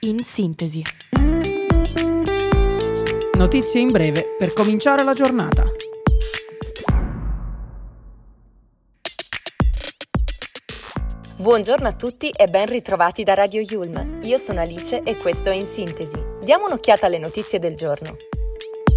in sintesi. Notizie in breve per cominciare la giornata. Buongiorno a tutti e ben ritrovati da Radio Yulm. Io sono Alice e questo è In Sintesi. Diamo un'occhiata alle notizie del giorno.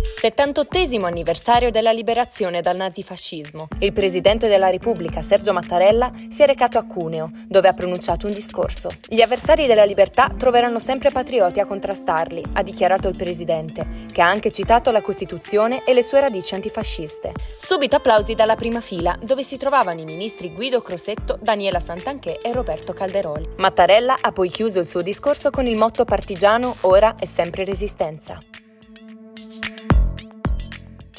78 anniversario della liberazione dal nazifascismo. Il presidente della Repubblica, Sergio Mattarella, si è recato a Cuneo, dove ha pronunciato un discorso. Gli avversari della libertà troveranno sempre patrioti a contrastarli, ha dichiarato il presidente, che ha anche citato la Costituzione e le sue radici antifasciste. Subito applausi dalla prima fila, dove si trovavano i ministri Guido Crosetto, Daniela Santanché e Roberto Calderoli. Mattarella ha poi chiuso il suo discorso con il motto partigiano Ora è sempre resistenza.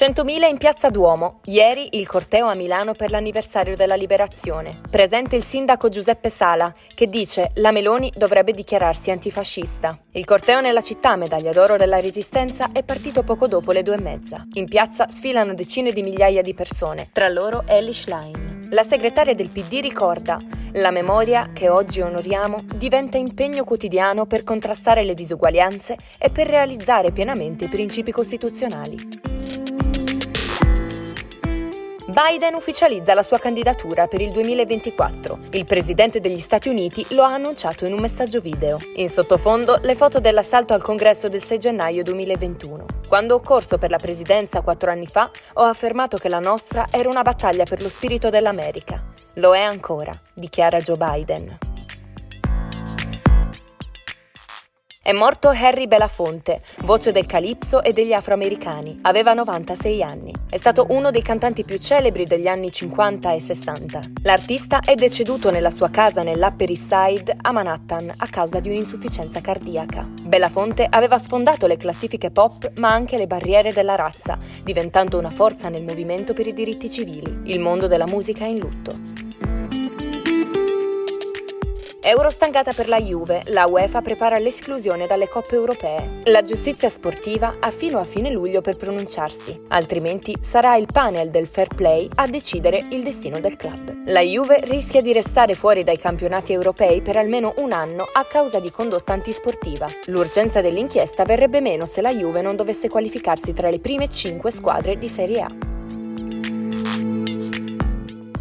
100.000 in Piazza Duomo. Ieri il corteo a Milano per l'anniversario della liberazione. Presente il sindaco Giuseppe Sala, che dice la Meloni dovrebbe dichiararsi antifascista. Il corteo nella città, medaglia d'oro della Resistenza, è partito poco dopo le due e mezza. In piazza sfilano decine di migliaia di persone, tra loro Ellie Schlein. La segretaria del PD ricorda la memoria che oggi onoriamo diventa impegno quotidiano per contrastare le disuguaglianze e per realizzare pienamente i principi costituzionali. Biden ufficializza la sua candidatura per il 2024. Il presidente degli Stati Uniti lo ha annunciato in un messaggio video. In sottofondo le foto dell'assalto al congresso del 6 gennaio 2021. Quando ho corso per la presidenza quattro anni fa, ho affermato che la nostra era una battaglia per lo spirito dell'America. Lo è ancora, dichiara Joe Biden. È morto Harry Belafonte, voce del calipso e degli afroamericani. Aveva 96 anni. È stato uno dei cantanti più celebri degli anni 50 e 60. L'artista è deceduto nella sua casa nell'Upper East Side a Manhattan a causa di un'insufficienza cardiaca. Belafonte aveva sfondato le classifiche pop ma anche le barriere della razza, diventando una forza nel movimento per i diritti civili. Il mondo della musica è in lutto. Eurostangata per la Juve, la UEFA prepara l'esclusione dalle coppe europee. La giustizia sportiva ha fino a fine luglio per pronunciarsi, altrimenti sarà il panel del fair play a decidere il destino del club. La Juve rischia di restare fuori dai campionati europei per almeno un anno a causa di condotta antisportiva. L'urgenza dell'inchiesta verrebbe meno se la Juve non dovesse qualificarsi tra le prime 5 squadre di Serie A.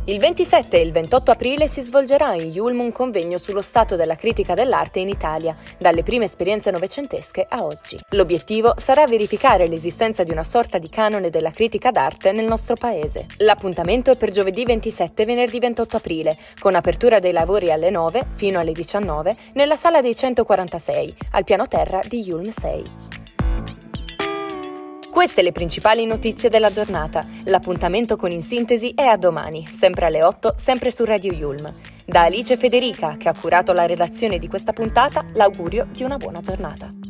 Il 27 e il 28 aprile si svolgerà in Yulm un convegno sullo stato della critica dell'arte in Italia, dalle prime esperienze novecentesche a oggi. L'obiettivo sarà verificare l'esistenza di una sorta di canone della critica d'arte nel nostro paese. L'appuntamento è per giovedì 27 e venerdì 28 aprile, con apertura dei lavori alle 9 fino alle 19 nella sala dei 146, al piano terra di Yulm 6. Queste le principali notizie della giornata. L'appuntamento con In Sintesi è a domani, sempre alle 8, sempre su Radio Yulm. Da Alice Federica, che ha curato la redazione di questa puntata, l'augurio di una buona giornata.